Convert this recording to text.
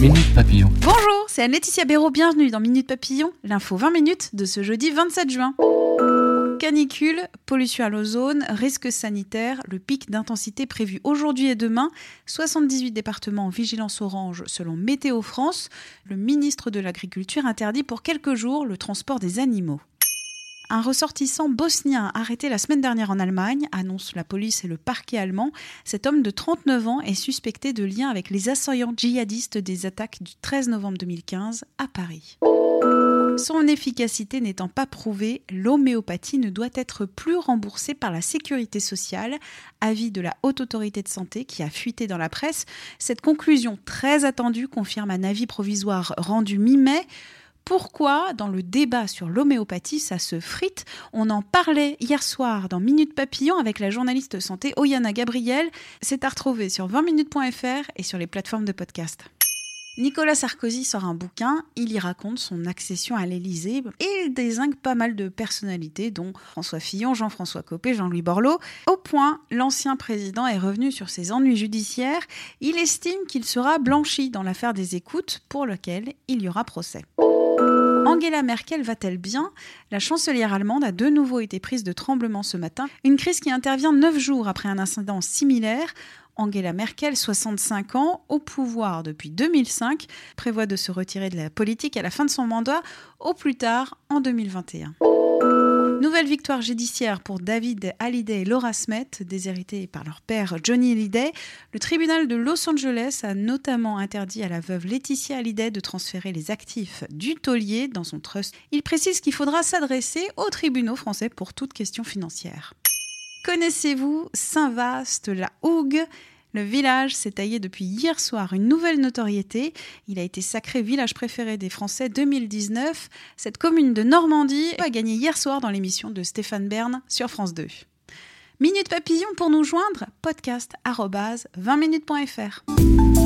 Minute Papillon. Bonjour, c'est Anne-Laetitia Béraud, bienvenue dans Minute Papillon, l'info 20 minutes de ce jeudi 27 juin. Canicule, pollution à l'ozone, risque sanitaire, le pic d'intensité prévu aujourd'hui et demain, 78 départements en vigilance orange selon Météo France, le ministre de l'Agriculture interdit pour quelques jours le transport des animaux. Un ressortissant bosnien arrêté la semaine dernière en Allemagne, annonce la police et le parquet allemand. Cet homme de 39 ans est suspecté de lien avec les assaillants djihadistes des attaques du 13 novembre 2015 à Paris. Son efficacité n'étant pas prouvée, l'homéopathie ne doit être plus remboursée par la sécurité sociale, avis de la Haute Autorité de Santé qui a fuité dans la presse. Cette conclusion très attendue confirme un avis provisoire rendu mi-mai. Pourquoi, dans le débat sur l'homéopathie, ça se frite On en parlait hier soir dans Minute Papillon avec la journaliste santé Oyana Gabriel. C'est à retrouver sur 20minutes.fr et sur les plateformes de podcast. Nicolas Sarkozy sort un bouquin, il y raconte son accession à l'Élysée et il désigne pas mal de personnalités, dont François Fillon, Jean-François Copé, Jean-Louis Borloo. Au point, l'ancien président est revenu sur ses ennuis judiciaires. Il estime qu'il sera blanchi dans l'affaire des écoutes, pour lequel il y aura procès. Angela Merkel va-t-elle bien? La chancelière allemande a de nouveau été prise de tremblement ce matin, une crise qui intervient neuf jours après un incident similaire. Angela Merkel, 65 ans, au pouvoir depuis 2005, prévoit de se retirer de la politique à la fin de son mandat, au plus tard en 2021. Nouvelle victoire judiciaire pour David Hallyday et Laura Smet, déshérités par leur père Johnny Hallyday. Le tribunal de Los Angeles a notamment interdit à la veuve Laetitia Hallyday de transférer les actifs du taulier dans son trust. Il précise qu'il faudra s'adresser aux tribunaux français pour toute question financière. Connaissez-vous Saint-Vaast, la Hougue le village s'est taillé depuis hier soir une nouvelle notoriété. Il a été sacré village préféré des Français 2019. Cette commune de Normandie a gagné hier soir dans l'émission de Stéphane Bern sur France 2. Minute Papillon pour nous joindre, podcast 20minutes.fr.